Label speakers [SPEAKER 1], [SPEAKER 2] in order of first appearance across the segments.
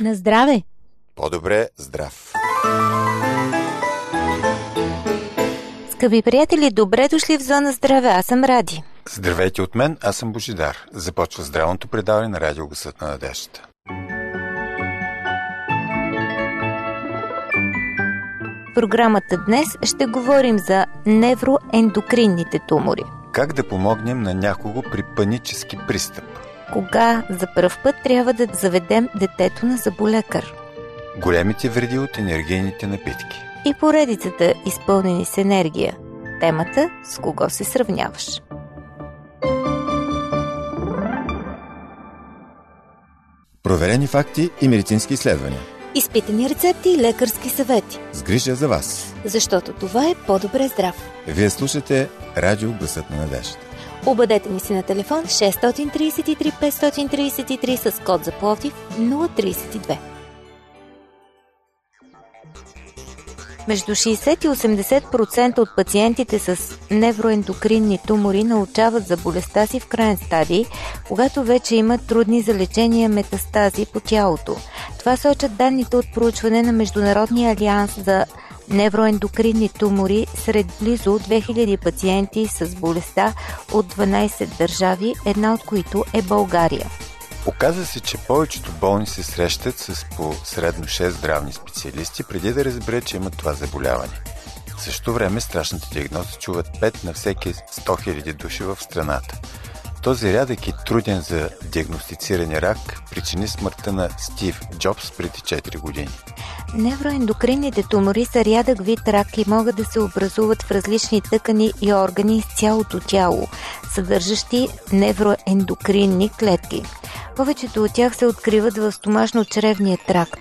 [SPEAKER 1] На здраве!
[SPEAKER 2] По-добре здрав!
[SPEAKER 1] Скъпи приятели, добре дошли в Зона Здраве. Аз съм Ради.
[SPEAKER 2] Здравейте от мен, аз съм Божидар. Започва здравното предаване на Радио Гъсът на надеждата.
[SPEAKER 1] В програмата днес ще говорим за невроендокринните тумори.
[SPEAKER 2] Как да помогнем на някого при панически пристъп?
[SPEAKER 1] Кога за първ път трябва да заведем детето на заболекар?
[SPEAKER 2] Големите вреди от енергийните напитки.
[SPEAKER 1] И поредицата изпълнени с енергия. Темата с кого се сравняваш.
[SPEAKER 2] Проверени факти и медицински изследвания.
[SPEAKER 1] Изпитани рецепти и лекарски съвети.
[SPEAKER 2] С грижа за вас.
[SPEAKER 1] Защото това е по-добре здрав.
[SPEAKER 2] Вие слушате Радио Гласът на надеждата.
[SPEAKER 1] Обадете ни се на телефон 633 533 с код за Пловдив 032. Между 60 и 80% от пациентите с невроендокринни тумори научават за болестта си в крайен стадий, когато вече имат трудни за лечение метастази по тялото. Това сочат данните от проучване на Международния алианс за невроендокринни тумори сред близо 2000 пациенти с болестта от 12 държави, една от които е България.
[SPEAKER 2] Оказва се, че повечето болни се срещат с по средно 6 здравни специалисти, преди да разберат, че имат това заболяване. В същото време страшната диагноза чуват 5 на всеки 100 000 души в страната. Този рядък и труден за диагностициране рак причини смъртта на Стив Джобс преди 4 години.
[SPEAKER 1] Невроендокринните тумори са рядък вид рак и могат да се образуват в различни тъкани и органи из цялото тяло, съдържащи невроендокринни клетки. Повечето от тях се откриват в стомашно-чревния тракт,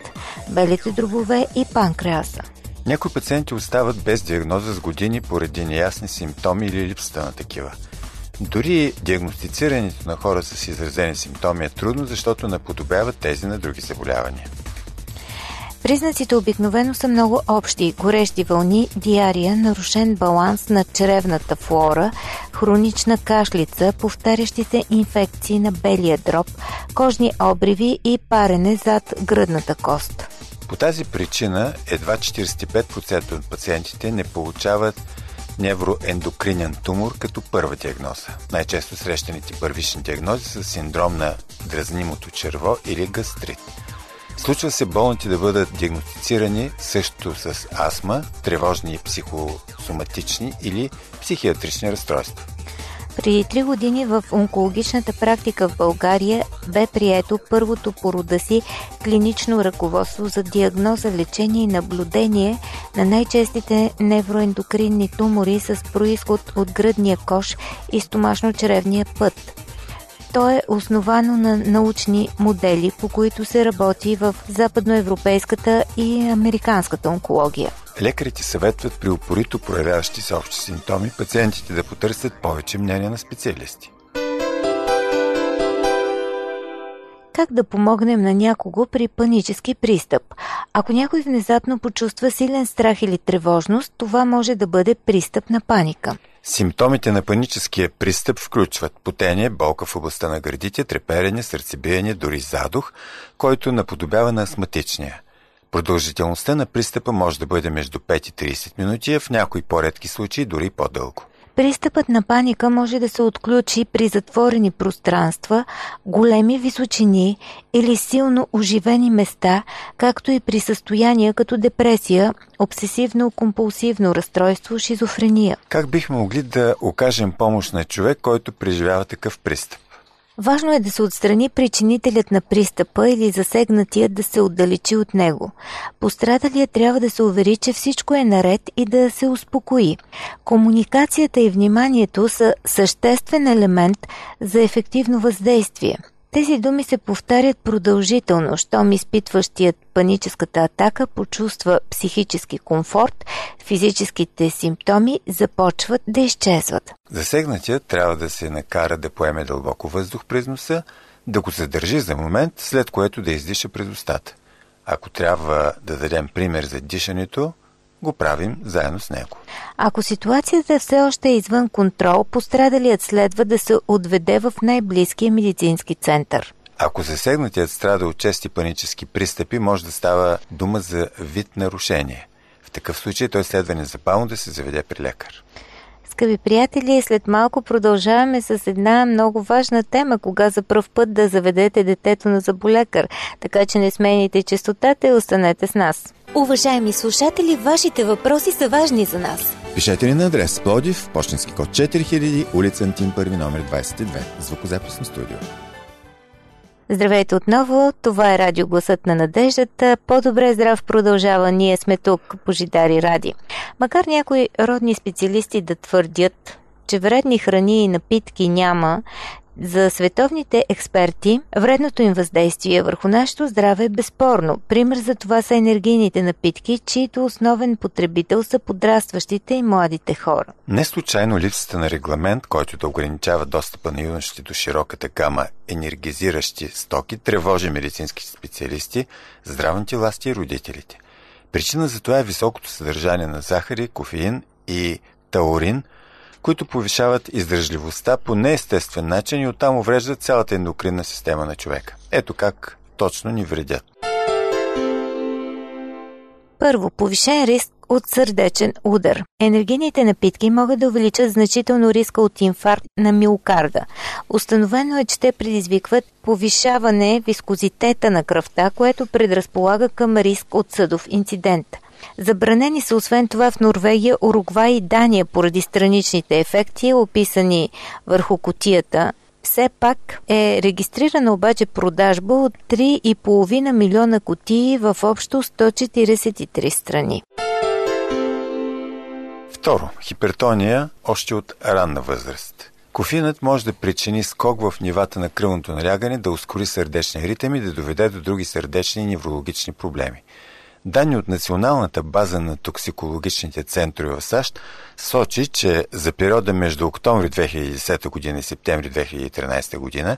[SPEAKER 1] белите дробове и панкреаса.
[SPEAKER 2] Някои пациенти остават без диагноза с години поради неясни симптоми или липсата на такива. Дори диагностицирането на хора с изразени симптоми е трудно, защото наподобяват тези на други заболявания.
[SPEAKER 1] Признаците обикновено са много общи – горещи вълни, диария, нарушен баланс на чревната флора, хронична кашлица, повтарящи се инфекции на белия дроб, кожни обриви и парене зад гръдната кост.
[SPEAKER 2] По тази причина едва 45% от пациентите не получават невроендокринен тумор като първа диагноза. Най-често срещаните първични диагнози са синдром на дразнимото черво или гастрит. Случва се болните да бъдат диагностицирани също с астма, тревожни психосоматични или психиатрични разстройства.
[SPEAKER 1] Преди три години в онкологичната практика в България бе прието първото по рода си клинично ръководство за диагноза, лечение и наблюдение на най-честите невроендокринни тумори с происход от гръдния кош и стомашно-чревния път. То е основано на научни модели, по които се работи в западноевропейската и американската онкология.
[SPEAKER 2] Лекарите съветват при упорито проявяващи се общи симптоми пациентите да потърсят повече мнение на специалисти.
[SPEAKER 1] Как да помогнем на някого при панически пристъп. Ако някой внезапно почувства силен страх или тревожност, това може да бъде пристъп на паника.
[SPEAKER 2] Симптомите на паническия пристъп включват потение, болка в областта на гърдите, треперене, сърцебиене, дори задух, който наподобява на астматичния. Продължителността на пристъпа може да бъде между 5 и 30 минути, а в някои по-редки случаи дори по-дълго.
[SPEAKER 1] Пристъпът на паника може да се отключи при затворени пространства, големи височини или силно оживени места, както и при състояния като депресия, обсесивно-компулсивно разстройство, шизофрения.
[SPEAKER 2] Как бихме могли да окажем помощ на човек, който преживява такъв пристъп?
[SPEAKER 1] Важно е да се отстрани причинителят на пристъпа или засегнатия да се отдалечи от него. Пострадалият трябва да се увери, че всичко е наред и да се успокои. Комуникацията и вниманието са съществен елемент за ефективно въздействие – тези думи се повтарят продължително, щом изпитващият паническата атака почувства психически комфорт, физическите симптоми започват да изчезват.
[SPEAKER 2] Засегнатият трябва да се накара да поеме дълбоко въздух през носа, да го задържи за момент, след което да издиша през устата. Ако трябва да дадем пример за дишането, го правим заедно с него.
[SPEAKER 1] Ако ситуацията все още е извън контрол, пострадалият следва да се отведе в най-близкия медицински център.
[SPEAKER 2] Ако засегнатият страда от чести панически пристъпи, може да става дума за вид нарушение. В такъв случай той следва незабавно да се заведе при лекар.
[SPEAKER 1] Скъпи приятели, след малко продължаваме с една много важна тема, кога за пръв път да заведете детето на заболекар. Така че не смените частотата и останете с нас.
[SPEAKER 3] Уважаеми слушатели, вашите въпроси са важни за нас.
[SPEAKER 2] Пишете ни на адрес Плодив, почтенски код 4000, улица Антим 1, номер 22, звукозаписно студио.
[SPEAKER 1] Здравейте отново, това е Радио Гласът на надеждата. По-добре здрав продължава, ние сме тук по Жидари Ради. Макар някои родни специалисти да твърдят, че вредни храни и напитки няма, за световните експерти вредното им въздействие върху нашето здраве е безспорно. Пример за това са енергийните напитки, чието основен потребител са подрастващите и младите хора.
[SPEAKER 2] Не случайно липсата на регламент, който да ограничава достъпа на юношите до широката гама енергизиращи стоки, тревожи медицински специалисти, здравните власти и родителите. Причина за това е високото съдържание на захари, кофеин и таурин – които повишават издържливостта по неестествен начин и оттам увреждат цялата ендокринна система на човека. Ето как точно ни вредят.
[SPEAKER 1] Първо, повишен риск от сърдечен удар. Енергийните напитки могат да увеличат значително риска от инфаркт на миокарда. Установено е, че те предизвикват повишаване вискозитета на кръвта, което предразполага към риск от съдов инцидент – Забранени са освен това в Норвегия, Уругвай и Дания поради страничните ефекти, описани върху котията. Все пак е регистрирана обаче продажба от 3,5 милиона котии в общо 143 страни.
[SPEAKER 2] Второ, хипертония още от ранна възраст. Кофинът може да причини скок в нивата на кръвното налягане, да ускори сърдечни ритъм и да доведе до други сърдечни и неврологични проблеми. Данни от Националната база на токсикологичните центрове в САЩ сочи, че за периода между октомври 2010 година и септември 2013 година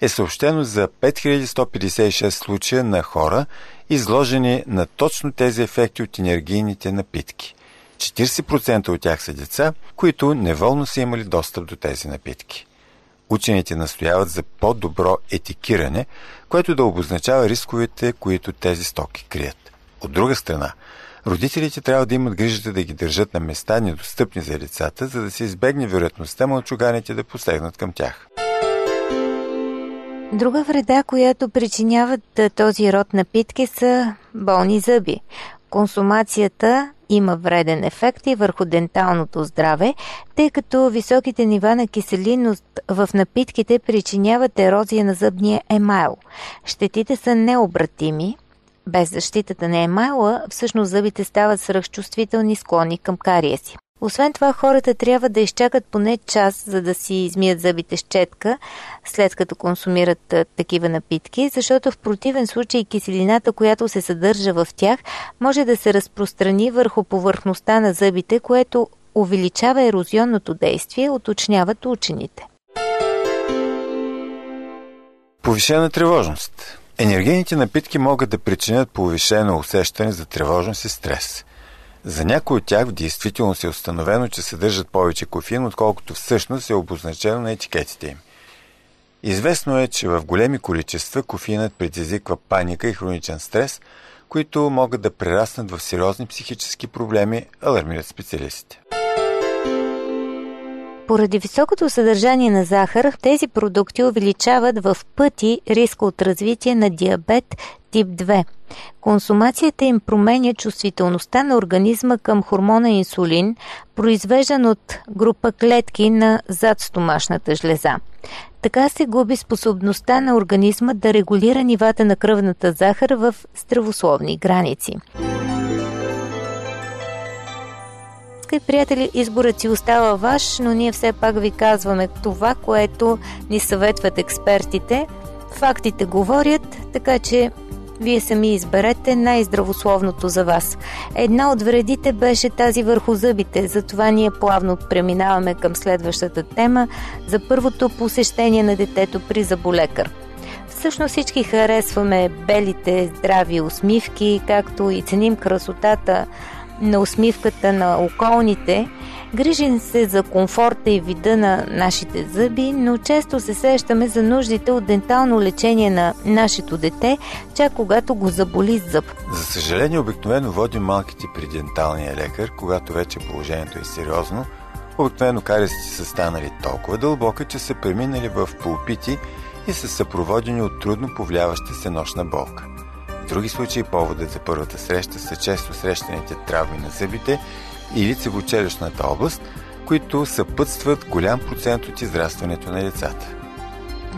[SPEAKER 2] е съобщено за 5156 случая на хора, изложени на точно тези ефекти от енергийните напитки. 40% от тях са деца, които неволно са имали достъп до тези напитки. Учените настояват за по-добро етикиране, което да обозначава рисковете, които тези стоки крият. От друга страна, родителите трябва да имат грижата да ги държат на места недостъпни за децата, за да се избегне вероятността мълчуганите да посегнат към тях.
[SPEAKER 1] Друга вреда, която причиняват този род напитки са болни зъби. Консумацията има вреден ефект и върху денталното здраве, тъй като високите нива на киселинност в напитките причиняват ерозия на зъбния емайл. Щетите са необратими, без защитата на емайла, всъщност зъбите стават свръхчувствителни склонни към кариеси. Освен това, хората трябва да изчакат поне час, за да си измият зъбите с четка, след като консумират а, такива напитки, защото в противен случай киселината, която се съдържа в тях, може да се разпространи върху повърхността на зъбите, което увеличава ерозионното действие, уточняват учените.
[SPEAKER 2] Повишена тревожност. Енергийните напитки могат да причинят повишено усещане за тревожност и стрес. За някои от тях в действителност е установено, че съдържат повече кофеин, отколкото всъщност е обозначено на етикетите им. Известно е, че в големи количества кофеинът предизвиква паника и хроничен стрес, които могат да прераснат в сериозни психически проблеми, алармират специалистите.
[SPEAKER 1] Поради високото съдържание на захар, тези продукти увеличават в пъти риска от развитие на диабет тип 2. Консумацията им променя чувствителността на организма към хормона инсулин, произвеждан от група клетки на задстомашната жлеза. Така се губи способността на организма да регулира нивата на кръвната захар в здравословни граници. Скъпи приятели, изборът си остава ваш, но ние все пак ви казваме това, което ни съветват експертите. Фактите говорят, така че вие сами изберете най-здравословното за вас. Една от вредите беше тази върху зъбите, затова ние плавно преминаваме към следващата тема за първото посещение на детето при заболекар. Всъщност всички харесваме белите, здрави усмивки, както и ценим красотата на усмивката на околните, грижим се за комфорта и вида на нашите зъби, но често се сещаме за нуждите от дентално лечение на нашето дете, чак когато го заболи зъб.
[SPEAKER 2] За съжаление, обикновено водим малките при денталния лекар, когато вече положението е сериозно. Обикновено кариесите са станали толкова дълбока, че са преминали в пулпити и са съпроводени от трудно повляваща се нощна болка. Други случаи поводът за първата среща са често срещаните травми на зъбите или цевочелищната област, които съпътстват голям процент от израстването на децата.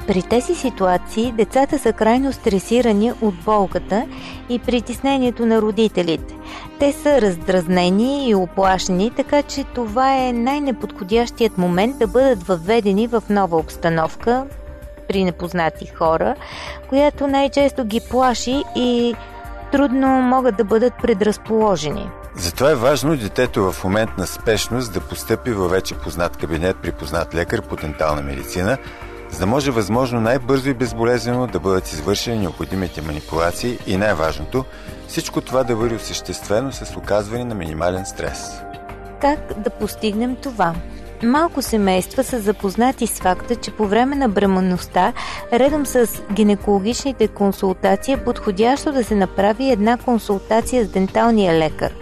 [SPEAKER 1] При тези ситуации децата са крайно стресирани от болката и притеснението на родителите. Те са раздразнени и оплашени, така че това е най-неподходящият момент да бъдат въведени в нова обстановка при непознати хора, която най-често ги плаши и трудно могат да бъдат предразположени.
[SPEAKER 2] Затова е важно детето в момент на спешност да постъпи във вече познат кабинет при познат лекар по дентална медицина, за да може възможно най-бързо и безболезнено да бъдат извършени необходимите манипулации и най-важното, всичко това да бъде осъществено с оказване на минимален стрес.
[SPEAKER 1] Как да постигнем това? Малко семейства са запознати с факта, че по време на бременността, редом с гинекологичните консултации, е подходящо да се направи една консултация с денталния лекар.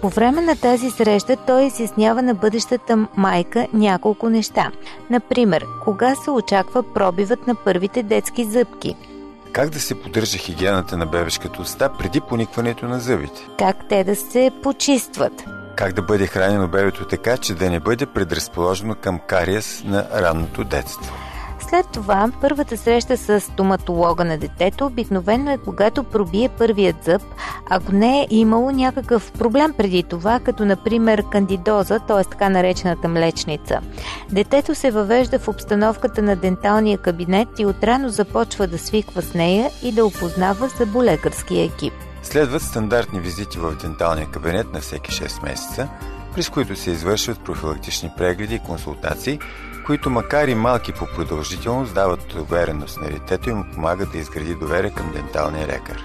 [SPEAKER 1] По време на тази среща той изяснява на бъдещата майка няколко неща. Например, кога се очаква пробивът на първите детски зъбки –
[SPEAKER 2] как да се поддържа хигиената на бебешката уста преди поникването на зъбите?
[SPEAKER 1] Как те да се почистват?
[SPEAKER 2] Как да бъде хранено бебето така, че да не бъде предразположено към кариес на ранното детство?
[SPEAKER 1] След това, първата среща с стоматолога на детето обикновено е когато пробие първият зъб, ако не е имало някакъв проблем преди това, като например кандидоза, т.е. така наречената млечница. Детето се въвежда в обстановката на денталния кабинет и отрано започва да свиква с нея и да опознава заболекарския екип.
[SPEAKER 2] Следват стандартни визити в денталния кабинет на всеки 6 месеца, през които се извършват профилактични прегледи и консултации, които макар и малки по продължителност дават увереност на детето и му помагат да изгради доверие към денталния лекар.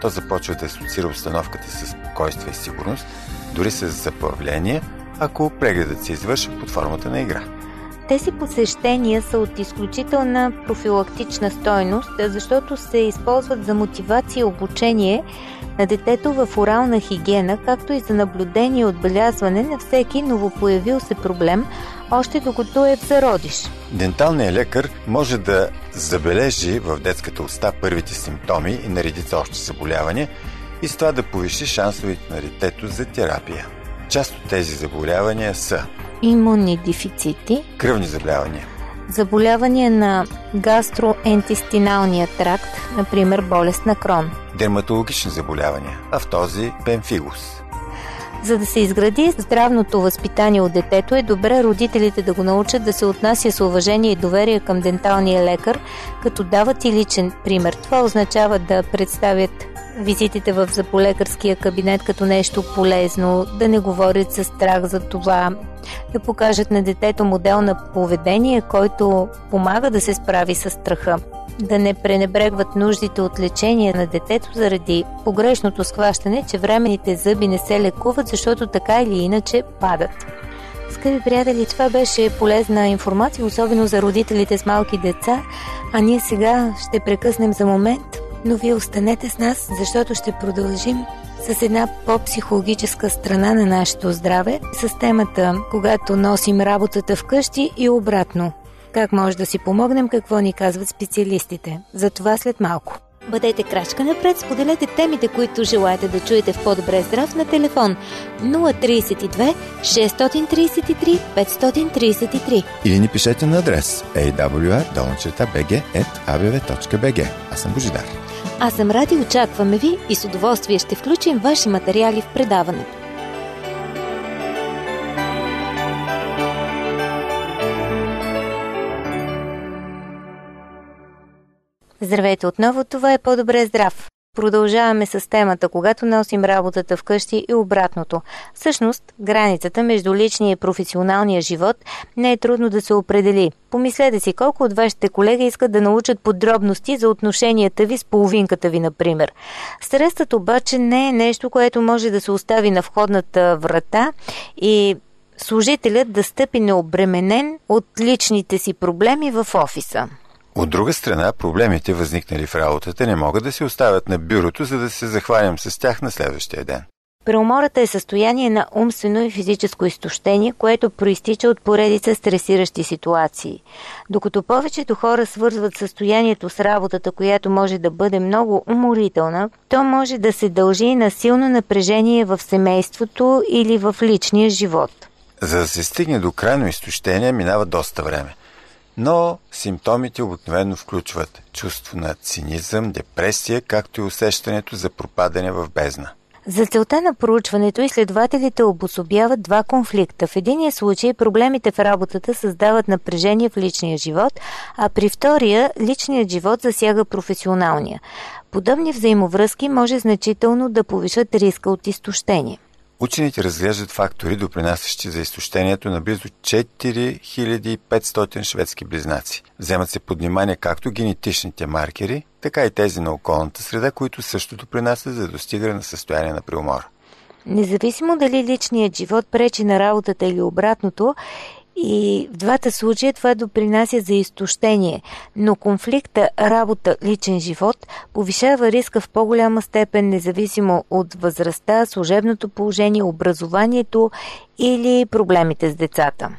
[SPEAKER 2] То започва да асоциира обстановката с спокойствие и сигурност, дори с заплавление, ако прегледът се извърши под формата на игра.
[SPEAKER 1] Тези посещения са от изключителна профилактична стойност, защото се използват за мотивация и обучение на детето в орална хигиена, както и за наблюдение и отбелязване на всеки новопоявил се проблем, още докато е в зародиш.
[SPEAKER 2] Денталният лекар може да забележи в детската уста първите симптоми и наредица още заболявания и с това да повиши шансовете на детето за терапия. Част от тези заболявания са
[SPEAKER 1] имунни дефицити,
[SPEAKER 2] кръвни заболявания,
[SPEAKER 1] заболявания на гастроентестиналния тракт, например болест на крон,
[SPEAKER 2] дерматологични заболявания, а в този пемфигус.
[SPEAKER 1] За да се изгради здравното възпитание от детето е добре родителите да го научат да се отнася с уважение и доверие към денталния лекар, като дават и личен пример. Това означава да представят визитите в заболекарския кабинет като нещо полезно, да не говорят с страх за това, да покажат на детето модел на поведение, който помага да се справи с страха, да не пренебрегват нуждите от лечение на детето заради погрешното схващане, че временните зъби не се лекуват, защото така или иначе падат. Скъпи приятели, това беше полезна информация, особено за родителите с малки деца, а ние сега ще прекъснем за момент, но вие останете с нас, защото ще продължим с една по-психологическа страна на нашето здраве, с темата когато носим работата вкъщи и обратно. Как може да си помогнем, какво ни казват специалистите. За това след малко. Бъдете крачка напред, споделете темите, които желаете да чуете в по-добре здрав на телефон 032 633 533
[SPEAKER 2] или ни пишете на адрес awr.bg.abv.bg Аз съм Божидар.
[SPEAKER 1] Аз съм Ради, очакваме ви и с удоволствие ще включим ваши материали в предаването. Здравейте отново, това е по-добре здрав. Продължаваме с темата, когато носим работата вкъщи и обратното. Всъщност, границата между личния и професионалния живот не е трудно да се определи. Помислете си колко от вашите колеги искат да научат подробности за отношенията ви с половинката ви, например. Стресът обаче не е нещо, което може да се остави на входната врата и служителят да стъпи необременен от личните си проблеми в офиса.
[SPEAKER 2] От друга страна, проблемите, възникнали в работата, не могат да се оставят на бюрото, за да се захванем с тях на следващия ден.
[SPEAKER 1] Преумората е състояние на умствено и физическо изтощение, което проистича от поредица стресиращи ситуации. Докато повечето хора свързват състоянието с работата, която може да бъде много уморителна, то може да се дължи на силно напрежение в семейството или в личния живот.
[SPEAKER 2] За да се стигне до крайно изтощение, минава доста време. Но симптомите обикновено включват чувство на цинизъм, депресия, както и усещането за пропадане в бездна.
[SPEAKER 1] За целта на проучването изследователите обособяват два конфликта. В единия случай проблемите в работата създават напрежение в личния живот, а при втория личният живот засяга професионалния. Подобни взаимовръзки може значително да повишат риска от изтощение.
[SPEAKER 2] Учените разглеждат фактори, допринасящи за изтощението на близо 4500 шведски близнаци. Вземат се под внимание както генетичните маркери, така и тези на околната среда, които също допринасят за достигане на състояние на приумора.
[SPEAKER 1] Независимо дали личният живот пречи на работата или обратното, и в двата случая това допринася за изтощение, но конфликта работа-личен живот повишава риска в по-голяма степен, независимо от възрастта, служебното положение, образованието или проблемите с децата.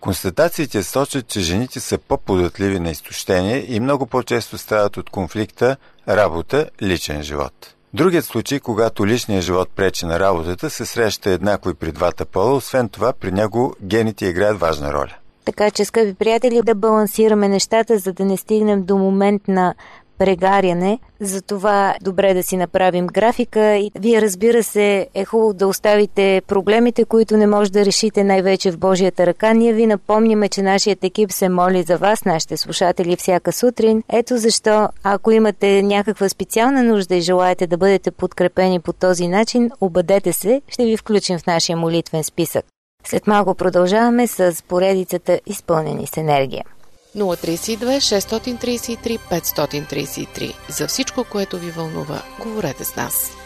[SPEAKER 2] Констатациите сочат, че жените са по-податливи на изтощение и много по-често страдат от конфликта работа-личен живот. Другият случай, когато личният живот пречи на работата, се среща еднакво и при двата пола, освен това при него гените играят важна роля.
[SPEAKER 1] Така че, скъпи приятели, да балансираме нещата, за да не стигнем до момент на прегаряне. Затова добре да си направим графика и вие разбира се е хубаво да оставите проблемите, които не може да решите най-вече в Божията ръка. Ние ви напомняме, че нашият екип се моли за вас, нашите слушатели всяка сутрин. Ето защо, ако имате някаква специална нужда и желаете да бъдете подкрепени по този начин, обадете се, ще ви включим в нашия молитвен списък. След малко продължаваме с поредицата Изпълнени с енергия.
[SPEAKER 4] 032 633 533. За всичко, което ви вълнува, говорете с нас.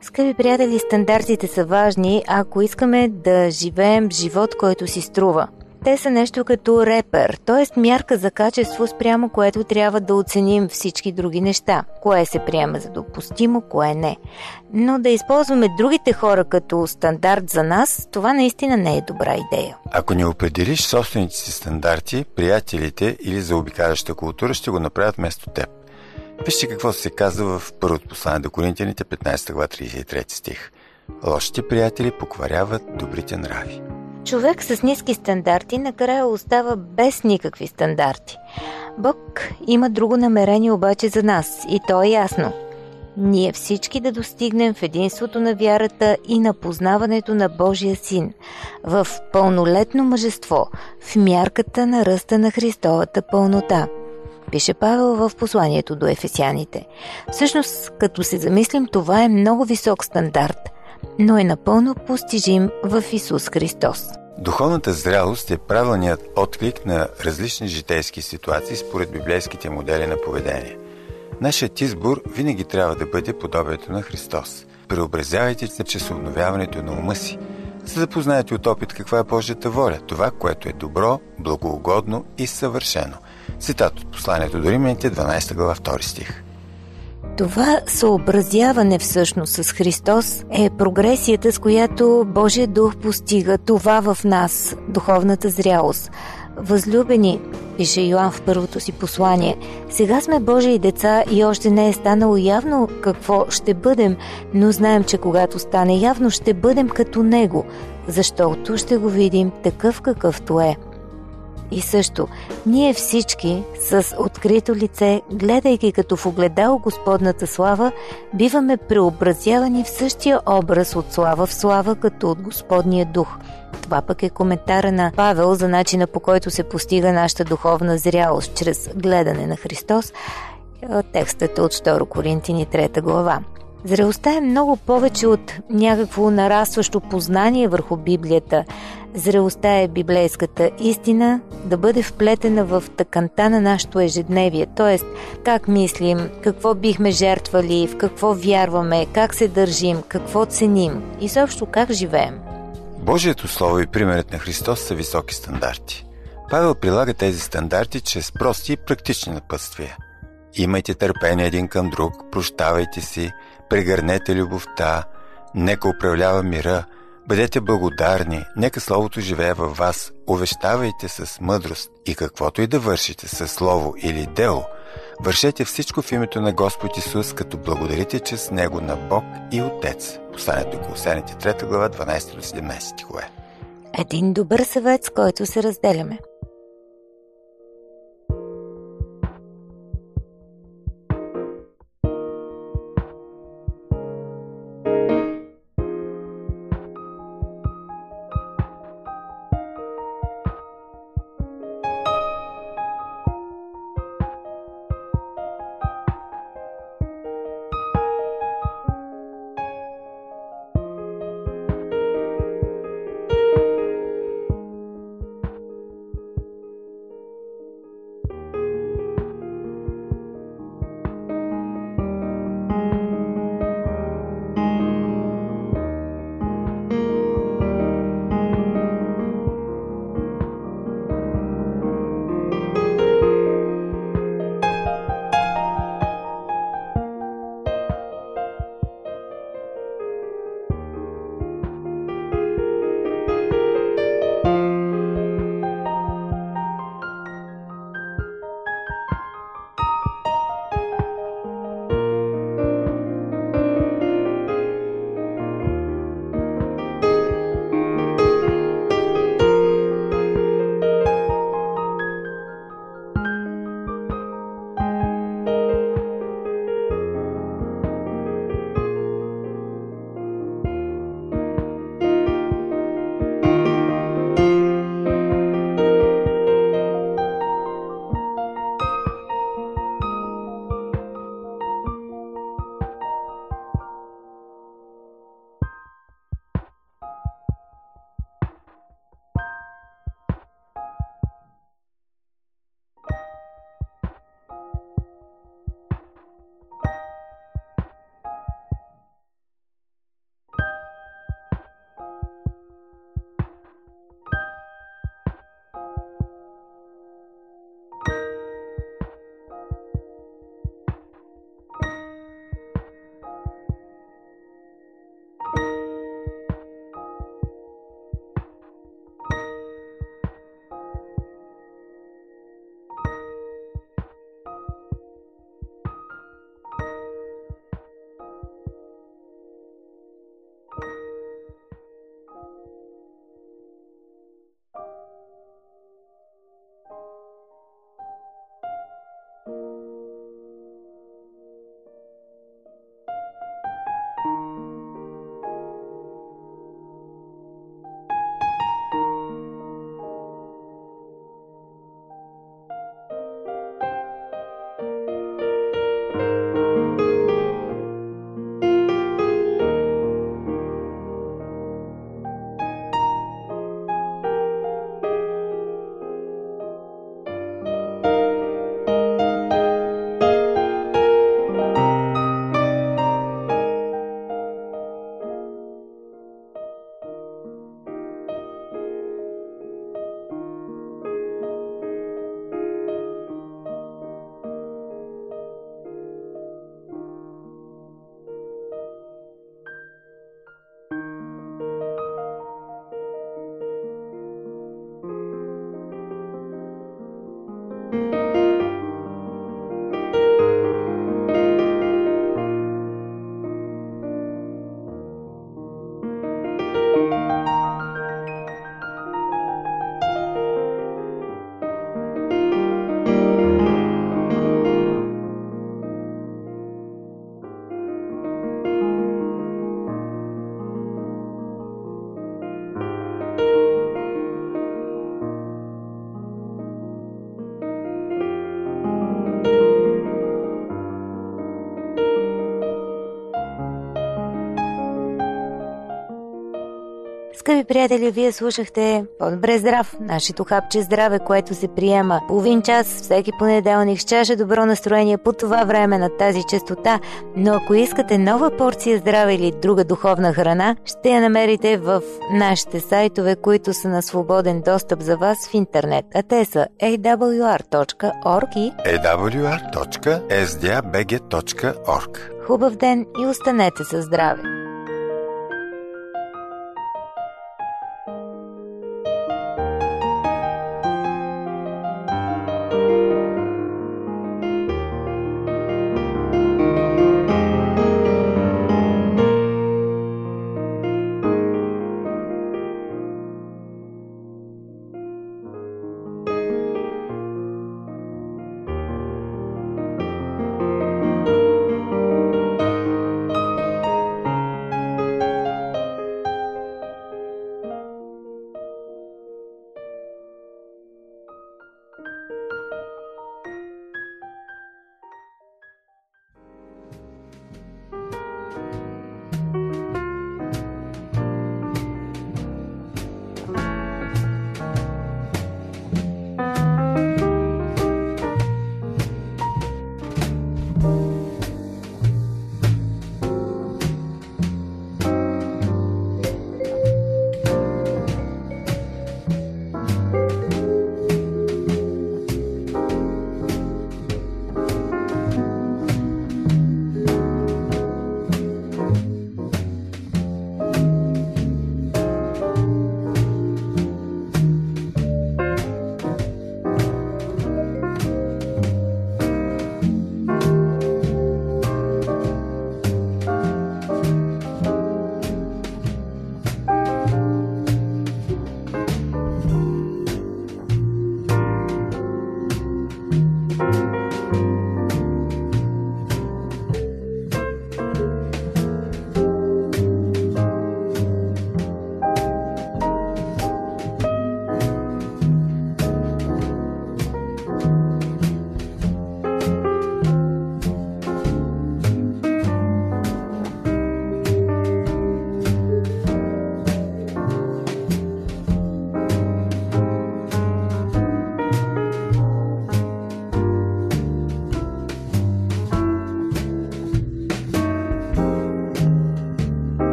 [SPEAKER 1] Скъпи приятели, стандартите са важни, ако искаме да живеем живот, който си струва – те са нещо като репер, т.е. мярка за качество, спрямо което трябва да оценим всички други неща. Кое се приема за допустимо, кое не. Но да използваме другите хора като стандарт за нас, това наистина не е добра идея.
[SPEAKER 2] Ако не определиш собствените си стандарти, приятелите или за обикаляща култура ще го направят вместо теб. Вижте какво се казва в първото послание до Коринтияните 15 глава 33 стих. Лошите приятели покваряват добрите нрави.
[SPEAKER 1] Човек с ниски стандарти накрая остава без никакви стандарти. Бог има друго намерение обаче за нас и то е ясно. Ние всички да достигнем в единството на вярата и на познаването на Божия Син, в пълнолетно мъжество, в мярката на ръста на Христовата пълнота пише Павел в посланието до ефесяните. Всъщност, като се замислим, това е много висок стандарт – но е напълно постижим в Исус Христос.
[SPEAKER 2] Духовната зрялост е правилният отклик на различни житейски ситуации според библейските модели на поведение. Нашият избор винаги трябва да бъде подобието на Христос. Преобразявайте се чрез обновяването на ума си, за да познаете от опит каква е Божията воля, това, което е добро, благоугодно и съвършено. Цитат от посланието до Римените, 12 глава, 2 стих.
[SPEAKER 1] Това съобразяване всъщност с Христос е прогресията, с която Божия дух постига това в нас, духовната зрялост. Възлюбени, пише Йоан в първото си послание, сега сме Божии деца и още не е станало явно какво ще бъдем, но знаем, че когато стане явно, ще бъдем като Него, защото ще го видим такъв какъвто е. И също, ние всички с открито лице, гледайки като в огледало Господната слава, биваме преобразявани в същия образ от слава в слава, като от Господния дух. Това пък е коментара на Павел за начина по който се постига нашата духовна зрялост чрез гледане на Христос Текстът е от 2 Коринтини 3 глава. Зрелостта е много повече от някакво нарастващо познание върху Библията. Зрелостта е библейската истина да бъде вплетена в тъканта на нашето ежедневие, т.е. как мислим, какво бихме жертвали, в какво вярваме, как се държим, какво ценим и също как живеем.
[SPEAKER 2] Божието Слово и примерът на Христос са високи стандарти. Павел прилага тези стандарти чрез прости и практични напътствия. Имайте търпение един към друг, прощавайте си, прегърнете любовта, нека управлява мира, бъдете благодарни, нека Словото живее във вас, увещавайте с мъдрост и каквото и да вършите с Слово или дело, вършете всичко в името на Господ Исус, като благодарите чрез Него на Бог и Отец. Посланието Колосяните 3 глава 12 до 17 стихове.
[SPEAKER 1] Един добър съвет, с който се разделяме – Скъпи приятели, вие слушахте По-добре здрав, нашето хапче здраве, което се приема половин час всеки понеделник с чаша добро настроение по това време на тази частота, но ако искате нова порция здраве или друга духовна храна, ще я намерите в нашите сайтове, които са на свободен достъп за вас в интернет, а те са awr.org и
[SPEAKER 2] awr.sdabg.org
[SPEAKER 1] Хубав ден и останете със здраве!